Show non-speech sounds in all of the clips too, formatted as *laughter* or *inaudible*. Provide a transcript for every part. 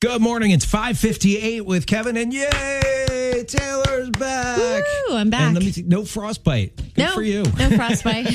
Good morning. It's 558 with Kevin and yay, Taylor's back. Woo, I'm back. And let me see, no frostbite. Good no, for you. No *laughs* frostbite.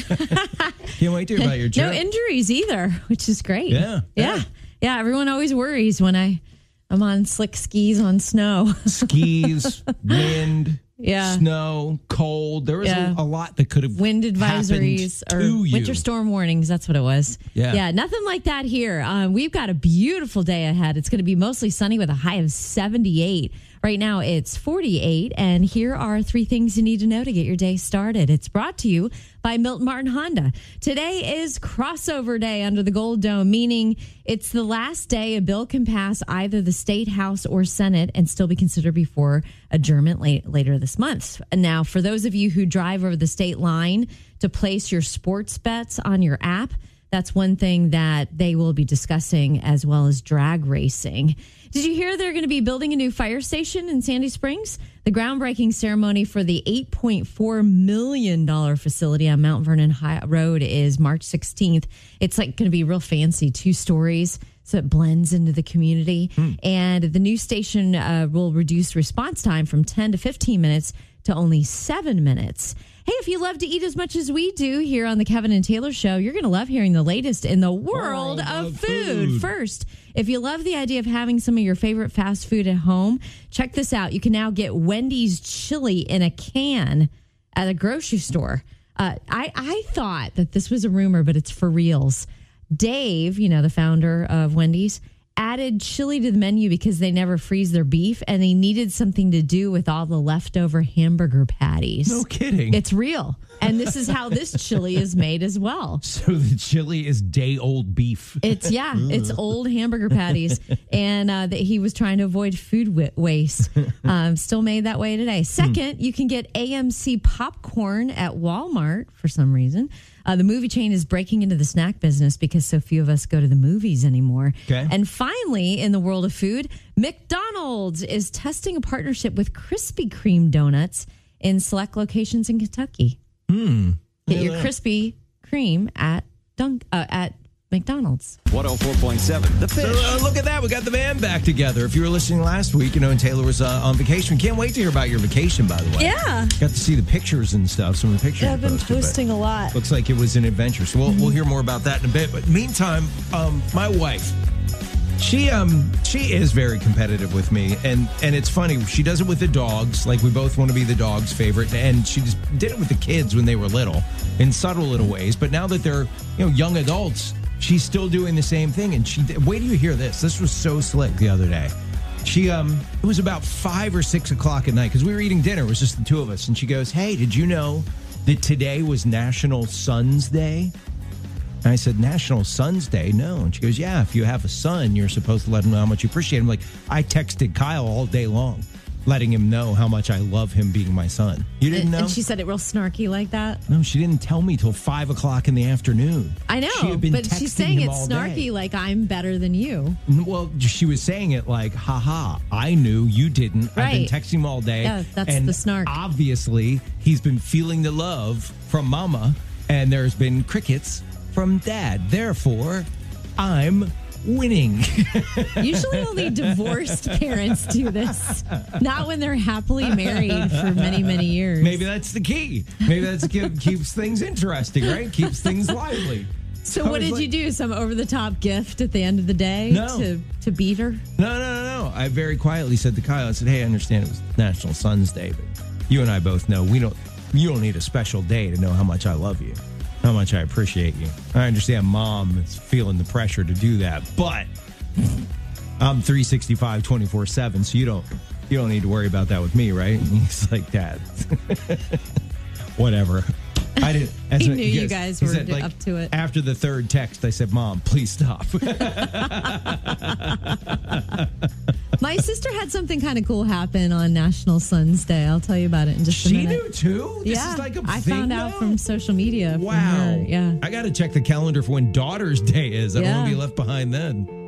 Can't wait to hear about your trip. no injuries either, which is great. Yeah, yeah. yeah. Yeah, everyone always worries when I I'm on slick skis on snow. Skis, *laughs* wind, Yeah. snow, cold. There was Yeah. a, a lot that could have Wind advisories or winter storm warnings. That's what it was. Yeah. Yeah. Nothing like that here. Um, we've got a beautiful day ahead. It's going to be mostly sunny with a high of 78. Right now it's 48. And here are three things you need to know to get your day started. It's brought to you by Milton Martin Honda. Today is crossover day under the Gold Dome, meaning it's the last day a bill can pass either the state house or Senate and still be considered before adjournment late, later this month. Now, for those of you who drive over the state line to place your sports bets on your app, that's one thing that they will be discussing as well as drag racing. Did you hear they're going to be building a new fire station in Sandy Springs? The groundbreaking ceremony for the $8.4 million facility on Mount Vernon Highway is March 16th. It's like going to be real fancy, two stories. So it blends into the community. And the new station uh, will reduce response time from 10 to 15 minutes to only seven minutes. Hey, if you love to eat as much as we do here on the Kevin and Taylor Show, you're going to love hearing the latest in the world, World of, of food. food. First, if you love the idea of having some of your favorite fast food at home, check this out. You can now get Wendy's chili in a can at a grocery store. Uh, I, I thought that this was a rumor, but it's for reals. Dave, you know, the founder of Wendy's, added chili to the menu because they never freeze their beef and they needed something to do with all the leftover hamburger patties. No kidding. It's real. And this is how this chili is made as well. *laughs* so the chili is day old beef. It's yeah, it's *laughs* old hamburger patties, and uh, that he was trying to avoid food waste. Um, still made that way today. Second, you can get AMC popcorn at Walmart for some reason. Uh, the movie chain is breaking into the snack business because so few of us go to the movies anymore. Okay. And finally, in the world of food, McDonald's is testing a partnership with Krispy Kreme donuts in select locations in Kentucky. Get your Krispy Kreme at Dunk uh, at McDonald's. 104.7 The So Fish. uh, look at that. We got the band back together. If you were listening last week, you know, and Taylor was uh, on vacation. Can't wait to hear about your vacation, by the way. Yeah. Got to see the pictures and stuff. Some of the pictures I've been posted, posting a lot. Looks like it was an adventure. So we'll, we'll hear more about that in a bit. But meantime, um, my wife, she um she is very competitive with me, and and it's funny. She does it with the dogs. Like we both want to be the dog's favorite, and she just did it with the kids when they were little, in subtle little ways. But now that they're you know young adults, she's still doing the same thing. And she wait till you hear this. This was so slick the other day. She um it was about five or six o'clock at night because we were eating dinner. It was just the two of us, and she goes, "Hey, did you know that today was National Sons Day?" And I said, National Sons Day? No. And she goes, Yeah, if you have a son, you're supposed to let him know how much you appreciate him. Like, I texted Kyle all day long, letting him know how much I love him being my son. You didn't know? And she said it real snarky like that. no, she didn't tell me till five o'clock in the afternoon. I know, She had been but she's saying it's all day. snarky like I'm better than you. Well, she was saying it like, haha, I knew you didn't. I've been Right. texting him all day. Yeah, that's and the snark. Obviously, he's been feeling the love from mama, and there's been crickets from dad. Therefore, I'm winning. *laughs* Usually only divorced parents do this. Not when they're happily married for many, many years. Maybe that's the key. Maybe that's keeps things interesting, right? Keeps things lively. So I what did like- you do? Some over the top gift at the end of the day No. to to beat her? No, no, no, no. I very quietly said to Kyle, I said, "Hey, I understand it was National Sons Day, but you and I both know we don't. You don't need a special day to know how much I love you, how much I appreciate you. I understand Mom is feeling the pressure to do that, but I'm 365, 24 seven, so you don't you don't need to worry about that with me, right?" *laughs* He's like, "Dad, *laughs* whatever." I didn't. *laughs* He knew you guys were up to it. After the third text, I said, "Mom, please stop." *laughs* My sister had something kind of cool happen on National Sons Day. I'll tell you about it in just a minute. She knew too. This yeah, is like a I found out from social media. Wow. her. Yeah. I got to check the calendar for when Daughter's Day is. I don't want to be left behind then.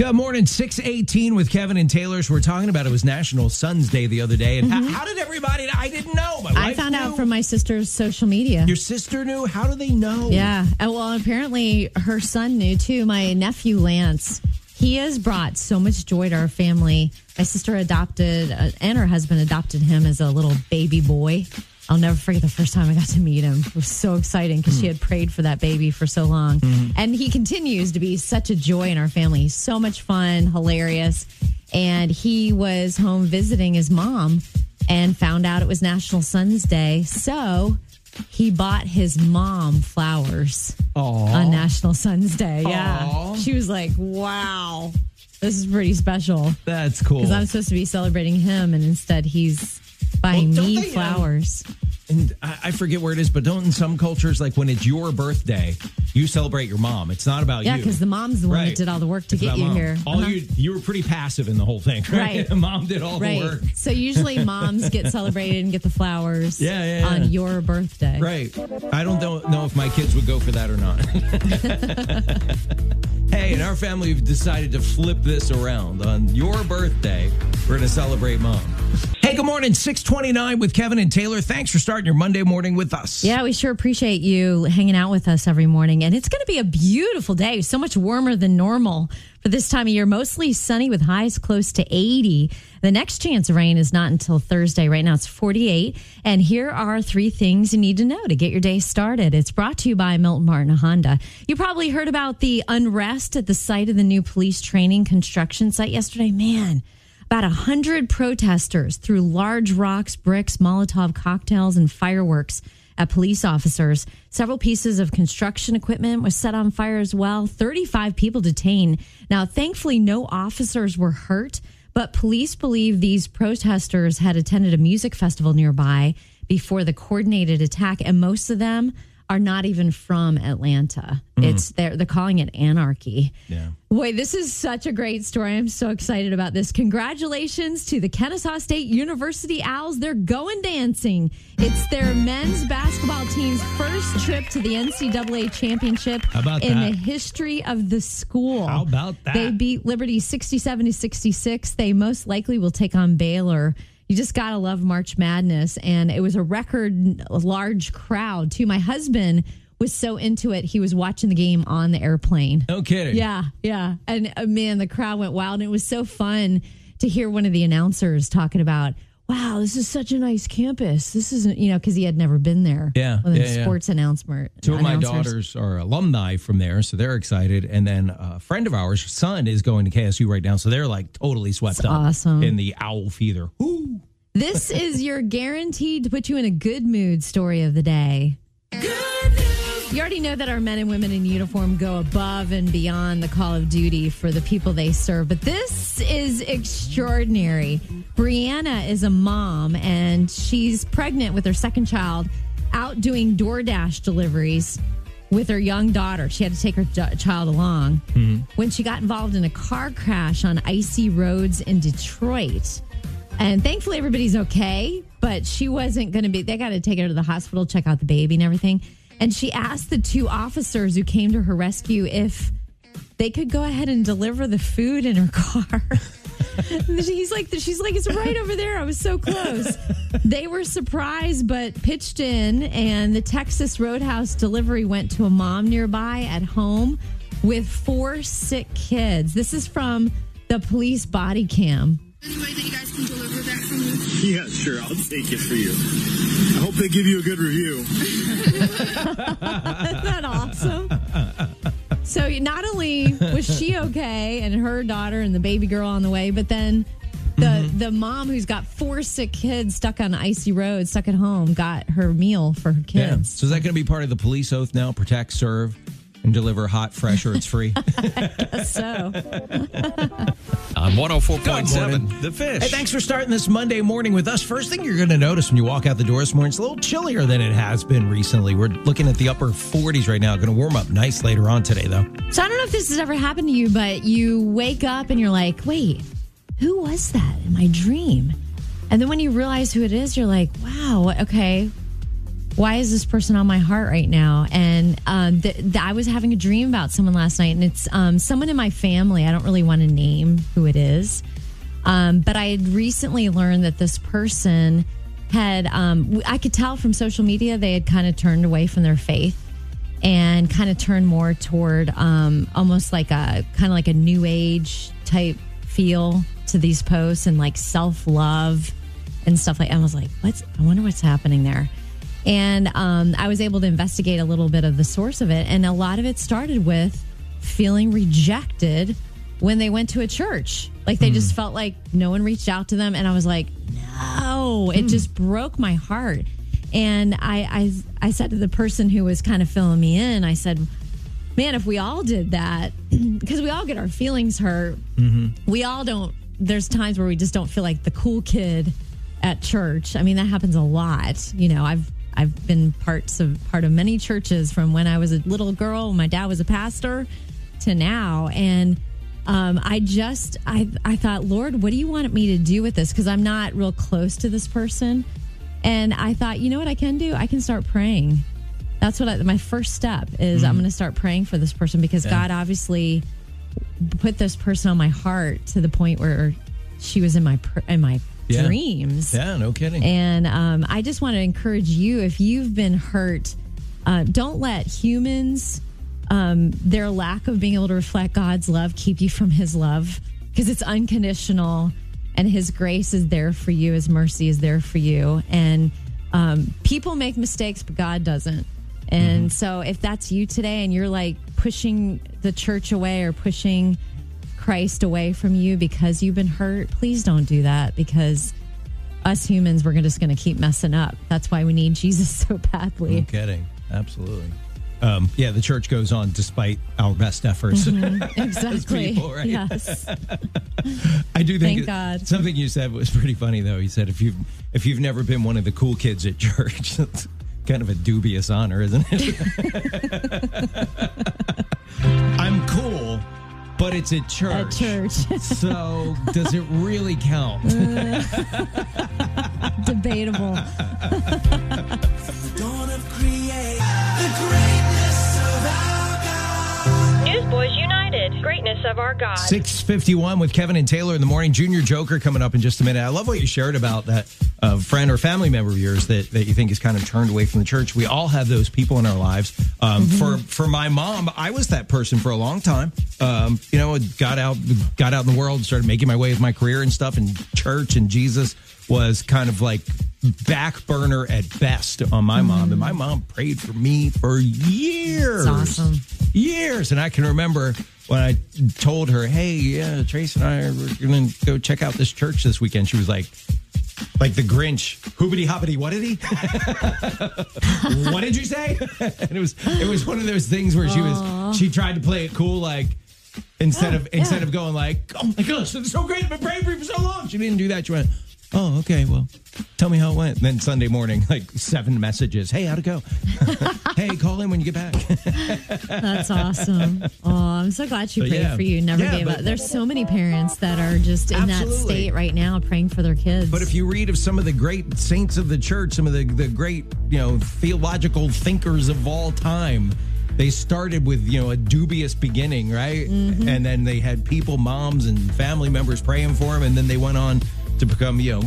Good morning, 618 with Kevin and Taylor's. So we're talking about it was National Sons Day the other day. And how, how did everybody, I didn't know. My Mm-hmm. I found knew. out from my sister's social media. Your sister knew? How do they know? Yeah. And well, apparently her son knew too. My nephew Lance, He has brought so much joy to our family. My sister adopted, uh, and her husband adopted him as a little baby boy. I'll never forget the first time I got to meet him. It was so exciting because she had hmm. prayed for that baby for so long. Mm-hmm. And he continues to be such a joy in our family. He's so much fun, hilarious. And he was home visiting his mom and found out it was National Sons Day. So he bought his mom flowers on National Sons Day. Yeah. She was like, wow, this is pretty special That's cool. because I'm supposed to be celebrating him, and instead he's buying Well, me they, um, flowers. And I, I forget where it is, but don't in some cultures, like when it's your birthday, you celebrate your mom. It's not about Yeah, you. Yeah, because the mom's the one Right. that did all the work to It's get you mom. here. All Uh-huh. you you were pretty passive in the whole thing, *laughs* right? Right. *laughs* mom did all the work. So usually *laughs* moms get celebrated and get the flowers Yeah, yeah, yeah. on your birthday. Right. I don't know, know if my kids would go for that or not. Hey, in our family, we've decided to flip this around. On your birthday, we're going to celebrate mom. Hey, good morning. 629 with Kevin and Taylor. Thanks for starting your Monday morning with us. Yeah, we sure appreciate you hanging out with us every morning. And it's going to be a beautiful day, so much warmer than normal for this time of year. Mostly sunny with highs close to 80. The next chance of rain is not until Thursday. Right now it's 48. And here are three things you need to know to get your day started. It's brought to you by Milton Martin Honda. You probably heard about the unrest at the site of the new police training construction site yesterday. Man. About a hundred protesters threw large rocks, bricks, Molotov cocktails, and fireworks at police officers. Several pieces of construction equipment was set on fire as well. 35 people detained. Now, thankfully, no officers were hurt, but police believe these protesters had attended a music festival nearby before the coordinated attack, and most of them are not even from Atlanta. Mm. It's they're they're calling it anarchy. Yeah. Boy, this is such a great story. I'm so excited about this. Congratulations to the Kennesaw State University Owls. They're going dancing. It's their men's basketball team's first trip to the NCAA championship How about in the history of the school. How about that? They beat Liberty 67 to 66. They most likely will take on Baylor. You just got to love March Madness. And it was a record large crowd, too. My husband was so into it, he was watching the game on the airplane. No kidding. Yeah, yeah. And uh, man, the crowd went wild. And it was so fun to hear one of the announcers talking about, wow, this is such a nice campus. This isn't, you know, because he had never been there. Yeah, One of the yeah, yeah. sports announcement. Two of my daughters are alumni from there, so they're excited. And then a friend of ours, son, is going to KSU right now, so they're like totally swept That's up awesome. in the owl feather. Woo. This is your guaranteed to put you in a good mood story of the day. You already know that our men and women in uniform go above and beyond the call of duty for the people they serve, but this is extraordinary. Brianna is a mom and she's pregnant with her second child, out doing DoorDash deliveries with her young daughter. She had to take her ch- child along mm-hmm. when she got involved in a car crash on icy roads in Detroit. And thankfully, everybody's okay, but she wasn't going to be. They got to take her to the hospital, check out the baby and everything. And she asked the two officers who came to her rescue if they could go ahead and deliver the food in her car. *laughs* He's like, she's like, it's right over there. I was so close. they were surprised, but pitched in, and the Texas Roadhouse delivery went to a mom nearby at home with four sick kids. This is from the police body cam. Any way that you guys can deliver that for me? Yeah, sure. I'll take it for you. I hope they give you a good review. *laughs* Isn't that awesome? So not only was she okay and her daughter and the baby girl on the way, but then the mm-hmm. the mom who's got four sick kids stuck on icy roads, stuck at home, got her meal for her Yeah. kids. So is that going to be part of the police oath now? Protect, serve, and deliver hot, fresh, or it's free. *laughs* So *laughs* on 104.7 morning. The Fish. Hey, thanks for starting this Monday morning with us. First thing you're going to notice when you walk out the door this morning, it's a little chillier than it has been recently. We're looking at the upper 40s right now. Going to warm up nice later on today, though. So I don't know if this has ever happened to you, but you wake up and you're like, wait, who was that in my dream? And then when you realize who it is, you're like, wow, okay, why is this person on my heart right now? And um, th- th- I was having a dream about someone last night, and it's um, someone in my family. I don't really want to name who it is, um, but I had recently learned that this person had, um, I could tell from social media, they had kind of turned away from their faith and kind of turn more toward um, almost like a kind of like a new age type feel to these posts and like self love and stuff like. I was like, what's? I wonder what's happening there. And um, I was able to investigate a little bit of the source of it, and a lot of it started with feeling rejected when they went to a church. Like they hmm. just felt like no one reached out to them, and I was like, no, it hmm. just broke my heart. And I, I, I said to the person who was kind of filling me in, I said, man, if we all did that, *clears throat* because we all get our feelings hurt, mm-hmm. we all don't. There's times where we just don't feel like the cool kid at church. I mean, that happens a lot. You know, I've I've been parts of part of many churches from when I was a little girl. My dad was a pastor to now, and um, I just I I thought, Lord, what do you want me to do with this? Because I'm not real close to this person, and I thought, you know what I can do? I can start praying. That's what I, my first step is. I'm going to start praying for this person because God obviously put this person on my heart to the point where she was in my in my Yeah. dreams. Yeah, no kidding. And um, I just want to encourage you if you've been hurt, uh, don't let humans, um, their lack of being able to reflect God's love, keep you from His love because it's unconditional and His grace is there for you, His mercy is there for you. And um, people make mistakes, but God doesn't. And so if that's you today and you're like pushing the church away or pushing Christ away from you because you've been hurt, please don't do that because us humans, we're just going to keep messing up. That's why we need *laughs* Jesus so badly. no kidding. Absolutely. Um, yeah, the church goes on despite our best efforts. *laughs* *laughs* Exactly. people, right? Yes. I do think Thank God. something you said was pretty funny though. You said if you've if you've never been one of the cool kids at church, that's kind of a dubious honor, isn't it? I'm cool, but it's at church. At church. *laughs* So does it really count? *laughs* Debatable. United. Greatness of our God. 651 with Kevin and Taylor in the morning. Junior Joker coming up in just a minute. I love what you shared about that uh, friend or family member of yours that, that you think is kind of turned away from the church. We all have those people in our lives. Um, For for my mom, I was that person for a long time. Um, you know, got out got out in the world, started making my way with my career and stuff, and church and Jesus was kind of like back burner at best on my mom. And my mom prayed for me for years. It's awesome. Years. And I can remember when I told her, hey, yeah, Trace and I are going to go check out this church this weekend. She was like, like the Grinch, hoobity hoppity, what did he? *laughs* what did you say? *laughs* and it was it was one of those things where she was she tried to play it cool, like instead of instead of going like, oh my gosh, it's so great, I've been praying for you for so long. She didn't do that. She went, oh okay, well, tell me how it went. And then Sunday morning, like seven messages. Hey, how'd it go? *laughs* hey, call in when you get back. *laughs* That's awesome. Oh, I'm so glad she prayed yeah. for you. Never Yeah, gave but- up. There's so many parents that are just in that state right now praying for their kids. But if you read of some of the great saints of the church, some of the, the great, you know, theological thinkers of all time, they started with, you know, a dubious beginning, right? Mm-hmm. And then they had people, moms and family members praying for them. And then they went on to become, you know,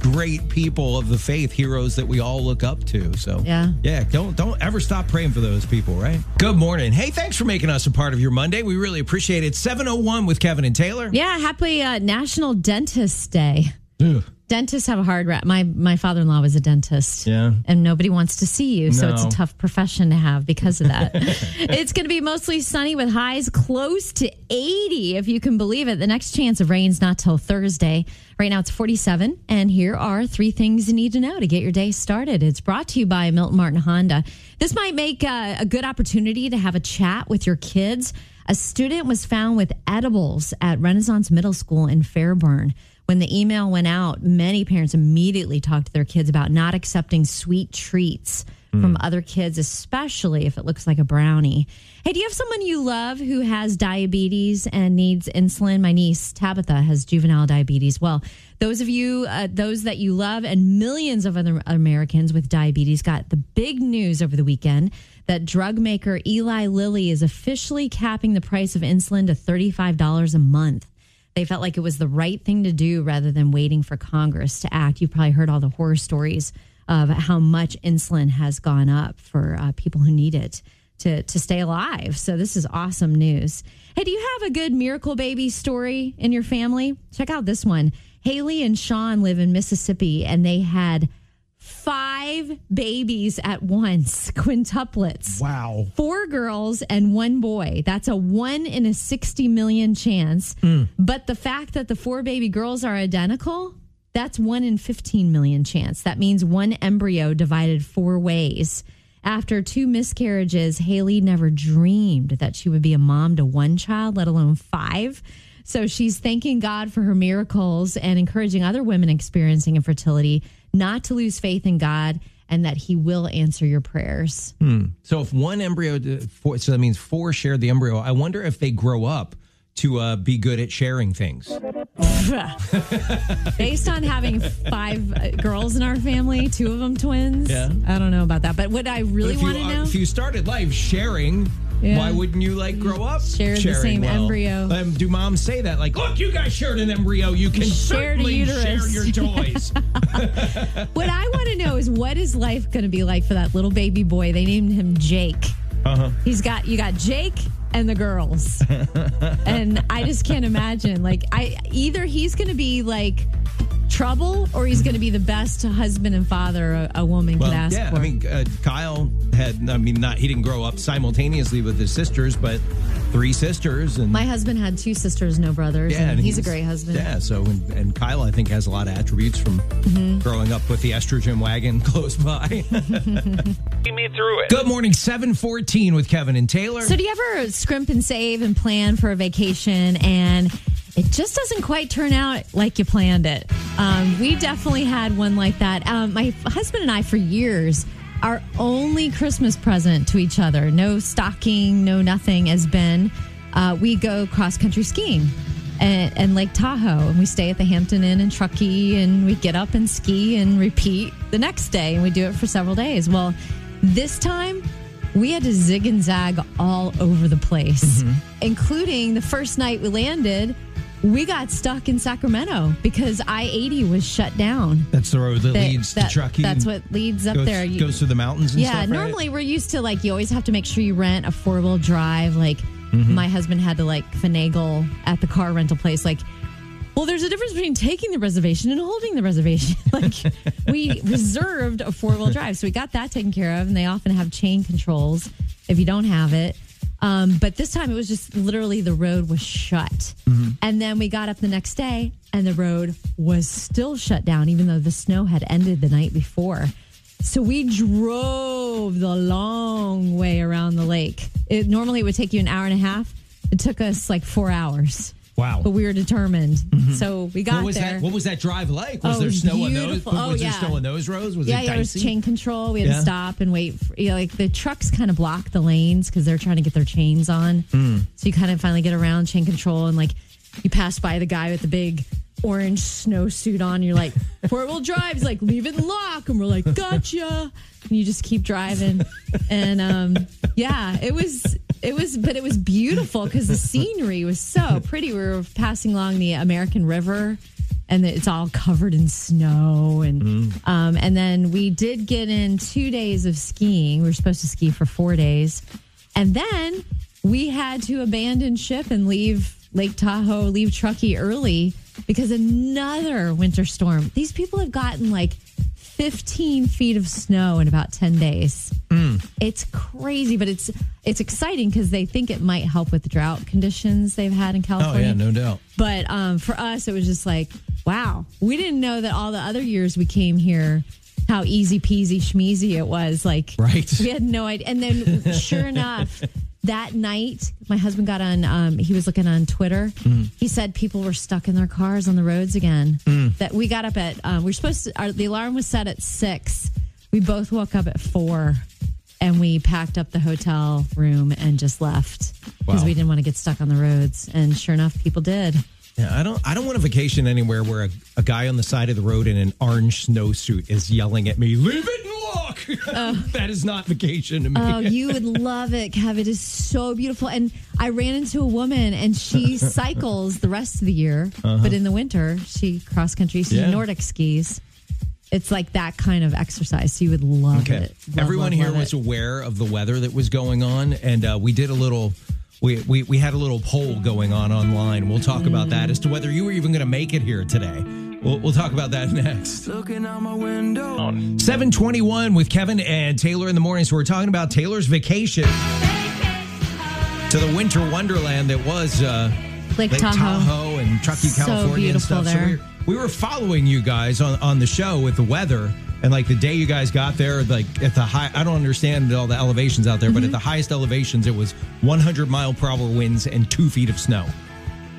great people of the faith, heroes that we all look up to. So Yeah. yeah, don't don't ever stop praying for those people, right? Good morning. Hey, thanks for making us a part of your Monday. We really appreciate it. 701 with Kevin and Taylor. yeah, happy uh, National Dentist Day. Ugh. Dentists have a hard rap. My my father in law was a dentist. Yeah. And nobody wants to see you, so it's a tough profession to have because of that. *laughs* it's going to be mostly sunny with highs close to 80, if you can believe it. The next chance of rain's not till Thursday. Right now it's 47, and here are three things you need to know to get your day started. It's brought to you by Milton Martin Honda. This might make uh, a good opportunity to have a chat with your kids. A student was found with edibles at Renaissance Middle School in Fairburn. When the email went out, many parents immediately talked to their kids about not accepting sweet treats from other kids, especially if it looks like a brownie. Hey, do you have someone you love who has diabetes and needs insulin? My niece Tabitha has juvenile diabetes. Well, those of you, uh, those that you love, and millions of other Americans with diabetes got the big news over the weekend that drug maker Eli Lilly is officially capping the price of insulin to $35 a month. They felt like it was the right thing to do rather than waiting for Congress to act. You've probably heard all the horror stories of how much insulin has gone up for uh, people who need it. to to stay alive. So this is awesome news. Hey, do you have a good miracle baby story in your family? Check out this one. Haley and Sean live in Mississippi, and they had five babies at once, *laughs* quintuplets. Wow. Four girls and one boy. That's a one in a 60 million chance. Hmm. But the fact that the four baby girls are identical, that's one in 15 million chance. That means one embryo divided four ways. After two miscarriages, Haley never dreamed that she would be a mom to one child, let alone five. So she's thanking God for her miracles and encouraging other women experiencing infertility not to lose faith in God and that He will answer your prayers. So if one embryo, four, so that means four shared the embryo. I wonder if they grow up to uh, be good at sharing things. *laughs* Based on having five uh, girls in our family, two of them twins. Yeah. I don't know about that. But what I really But if you, want to know. if you started life sharing, Yeah. why wouldn't you like grow up Share the same well? embryo. Um, do moms say that? Like, look, you guys shared an embryo. You can Shared certainly share your *laughs* toys. *laughs* What I want to know is what is life going to be like for that little baby boy? They named him Jake. Uh-huh. He's got you got Jake and the girls, *laughs* and I just can't imagine. Like I either he's going to be like trouble or he's going to be the best husband and father a, a woman Well, could ask yeah, for. I mean, uh, Kyle had, I mean, not he didn't grow up simultaneously with his sisters, but three sisters, and My husband had two sisters, no brothers, yeah, and he's, a great husband. Yeah, so and, and Kyle, I think, has a lot of attributes from Mm-hmm. growing up with the estrogen wagon *laughs* close by. *laughs* See me through it. Good morning, seven fourteen with Kevin and Taylor. So, do you ever scrimp and save and plan for a vacation and it just doesn't quite turn out like you planned it? Um, we definitely had one like that. Um, my husband and I, for years, our only Christmas present to each other, no stocking, no nothing, has been uh, we go cross country skiing. And, and Lake Tahoe, and we stay at the Hampton Inn in Truckee, and we get up and ski and repeat the next day, and we do it for several days. Well, this time we had to zig and zag all over the place, including the first night we landed. We got stuck in Sacramento because I 80 was shut down. that's the road that, That- leads that- to Truckee. That's what leads up goes, there. You- goes through the mountains. And yeah, stuff, right? normally we're used to like you always have to make sure you rent a four wheel drive. Like Mm-hmm. my husband had to like finagle at the car rental place. Like, well, there's a difference between taking the reservation and holding the reservation. *laughs* like we reserved a four wheel drive, so we got that taken care of. And they often have chain controls if you don't have it. Um, but this time it was just literally the road was shut. And then we got up the next day and the road was still shut down, even though the snow had ended the night before. So we drove the long way around the lake. It normally it would take you an hour and a half. It took us like four hours. Wow. But we were determined. So we got what was there. that? What was that drive like? Was Oh, there snow on those? beautiful. Was Oh, there yeah. snow on those roads? Was yeah, it yeah, it was chain control. We had Yeah. to stop and wait. For, you know, like the trucks kind of block the lanes because they're trying to get their chains on. Hmm. So you kind of finally get around chain control and like you pass by the guy with the big orange snowsuit on. You're like *laughs* four wheel drive. He's like leave it lock, and we're like gotcha. And you just keep driving, and um, yeah, it was. It was, but it was beautiful because the scenery was so pretty. We were passing along the American River, and it's all covered in snow and um, and then we did get in two days of skiing. We were supposed to ski for four days. And then we had to abandon ship and leave lake tahoe leave truckee early because another winter storm. These people have gotten like 15 feet of snow in about 10 days it's crazy but it's it's exciting because they think it might help with the drought conditions they've had in California. Oh yeah, no doubt. but um, for us, it was just like, wow, we didn't know that all the other years we came here, how easy peasy schmeezy it was. Like, Right. We had no idea. And then, sure enough, *laughs* that night, my husband got on. Um, he was looking on Twitter. Mm-hmm. He said people were stuck in their cars on the roads again. Mm. That we got up at. Um, we are supposed to. Our, the alarm was set at six. We both woke up at four. And we packed up the hotel room and just left because Wow. we didn't want to get stuck on the roads. And sure enough, people did. Yeah, I don't. I don't want a vacation anywhere where a, a guy on the side of the road in an orange snowsuit is yelling at me, "Leave it and walk." *laughs* that is not vacation to me. Oh, *laughs* you would love it, Kev. It is so beautiful. And I ran into a woman, and she *laughs* cycles the rest of the year, but in the winter, she cross country she Yeah. Nordic skis. It's like that kind of exercise. So you would love it. Love, Everyone love, here love was it. aware of the weather that was going on, and uh, we did a little. We, we, we had a little poll going on online. We'll talk about that as to whether you were even going to make it here today. We'll, we'll talk about that *laughs* next. Looking out my window. 721 with Kevin and Taylor in the morning. So we're talking about Taylor's vacation to the winter wonderland that was uh, Lake, Lake Tahoe. Tahoe. and Truckee, So California and stuff. there. So we, we were following you guys on, on the show with the weather. And like the day you guys got there, like at the high, I don't understand all the elevations out there, but Mm-hmm. at the highest elevations, it was 100 mile per hour winds and two feet of snow.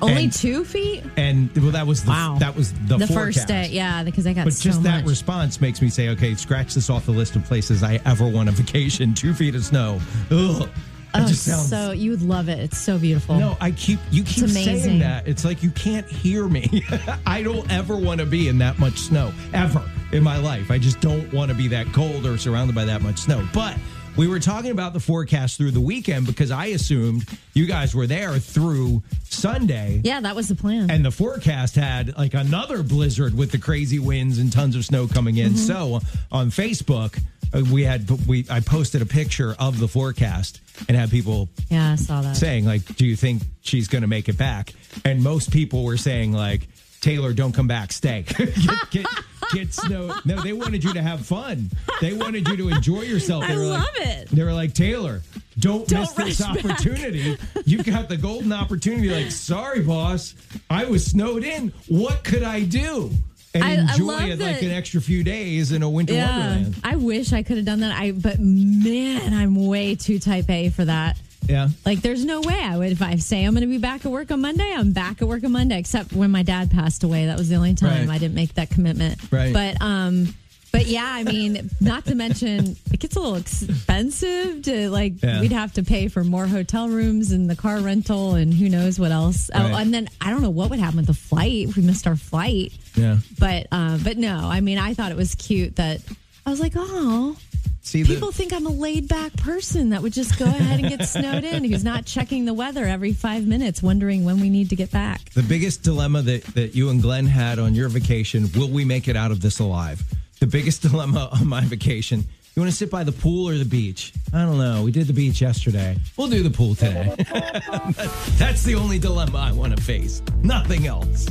Only and- two feet? And well, that was the, Wow. that was the, The, first day. Yeah, because I got But so just that much. response makes me say, okay, scratch this off the list of places I ever want a *laughs* vacation. Two feet of snow. Ugh. Oh, just sounds. so you would love it. It's so beautiful. no, I keep you keep saying that. It's like you can't hear me. *laughs* I don't ever want to be in that much snow ever in my life. I just don't want to be that cold or surrounded by that much snow. But we were talking about the forecast through the weekend because I assumed you guys were there through Sunday. Yeah, that was the plan. And the forecast had like another blizzard with the crazy winds and tons of snow coming in. So on Facebook, uh, we had we I posted a picture of the forecast and had people yeah, I saw that. saying like, "Do you think she's going to make it back?" And most people were saying like, "Taylor, don't come back, stay." *laughs* get, get, get snow. No, they wanted you to have fun. They wanted you to enjoy yourself. They I were love like, it. They were like, "Taylor, don't, Don't miss this rush back." opportunity. You've got the golden opportunity." Like, sorry, boss, I was snowed in. What could I do? And I- I enjoy love it like that- an extra few days in a winter Yeah, wonderland. I wish I could have done that. I but man, I'm way too type A for that. Yeah. Like, there's no way I would. If I say I'm going to be back at work on Monday, I'm back at work on Monday. Except when my dad passed away, that was the only time Right. I didn't make that commitment. Right. But um, but yeah, I mean, not to mention it gets a little expensive to like. Yeah. We'd have to pay for more hotel rooms and the car rental and who knows what else. Oh, and then I don't know what would happen with the flight we missed our flight. Yeah. But uh, but no, I mean, I thought it was cute that I was like, oh. See, the- People think I'm a laid back person that would just go ahead and get *laughs* snowed in, who's not checking the weather every five minutes, wondering when we need to get back. The biggest dilemma that, that you and Glenn had on your vacation will we make it out of this alive? The biggest *laughs* dilemma on my vacation you want to sit by the pool or the beach? I don't know. We did the beach yesterday. We'll do the pool today. *laughs* That's the only dilemma I want to face. Nothing else.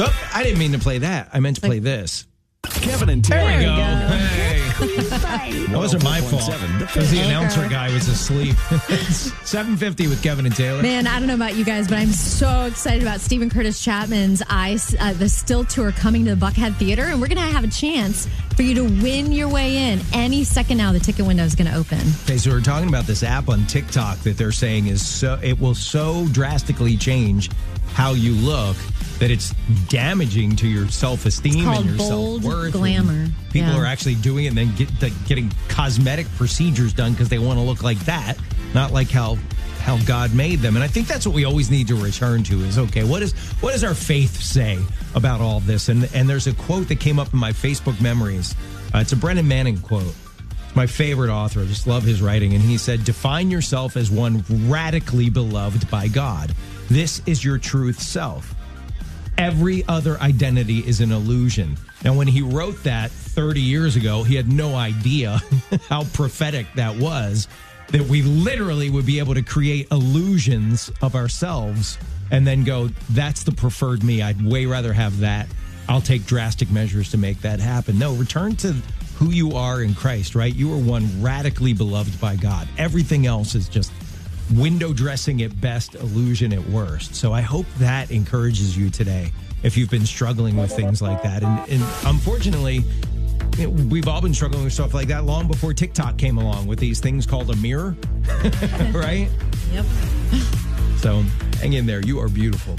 Oh, I didn't mean to play that. I meant to play this. Kevin and Taylor. There we go. Hey. *laughs* That wasn't my fault. 101.7 The Because the Fan. announcer guy was asleep. *laughs* 750 with Kevin and Taylor. Man, I don't know about you guys, but I'm so excited about Steven Curtis Chapman's Ice, uh, the Still Tour coming to the Buckhead Theater, and we're going to have a chance for you to win your way in any second now. The ticket window is going to open. Okay, so we're talking about this app on TikTok that they're saying is so it will so drastically change how you look that it's damaging to your self esteem and your self worth. glamour. People Yeah. are actually doing it and then get, like, getting cosmetic procedures done because they want to look like that, not like how how God made them. And I think that's what we always need to return to is okay, what is what does our faith say about all this? And and there's a quote that came up in my Facebook memories. Uh, it's a Brennan Manning quote my favorite author. I just love his writing. And he said, Define yourself as one radically beloved by God. This is your truth self. Every other identity is an illusion. Now, when he wrote that 30 years ago, he had no idea *laughs* how prophetic that was. That we literally would be able to create illusions of ourselves and then go, that's the preferred me. I'd way rather have that. I'll take drastic measures to make that happen. No, return to who you are in Christ, right? You are one radically beloved by God. Everything else is just window dressing at best, illusion at worst. So I hope that encourages you today if you've been struggling with things like that. And, and unfortunately, we've all been struggling with stuff like that long before TikTok came along with these things called a mirror, *laughs* right? Yep. So hang in there. You are beautiful.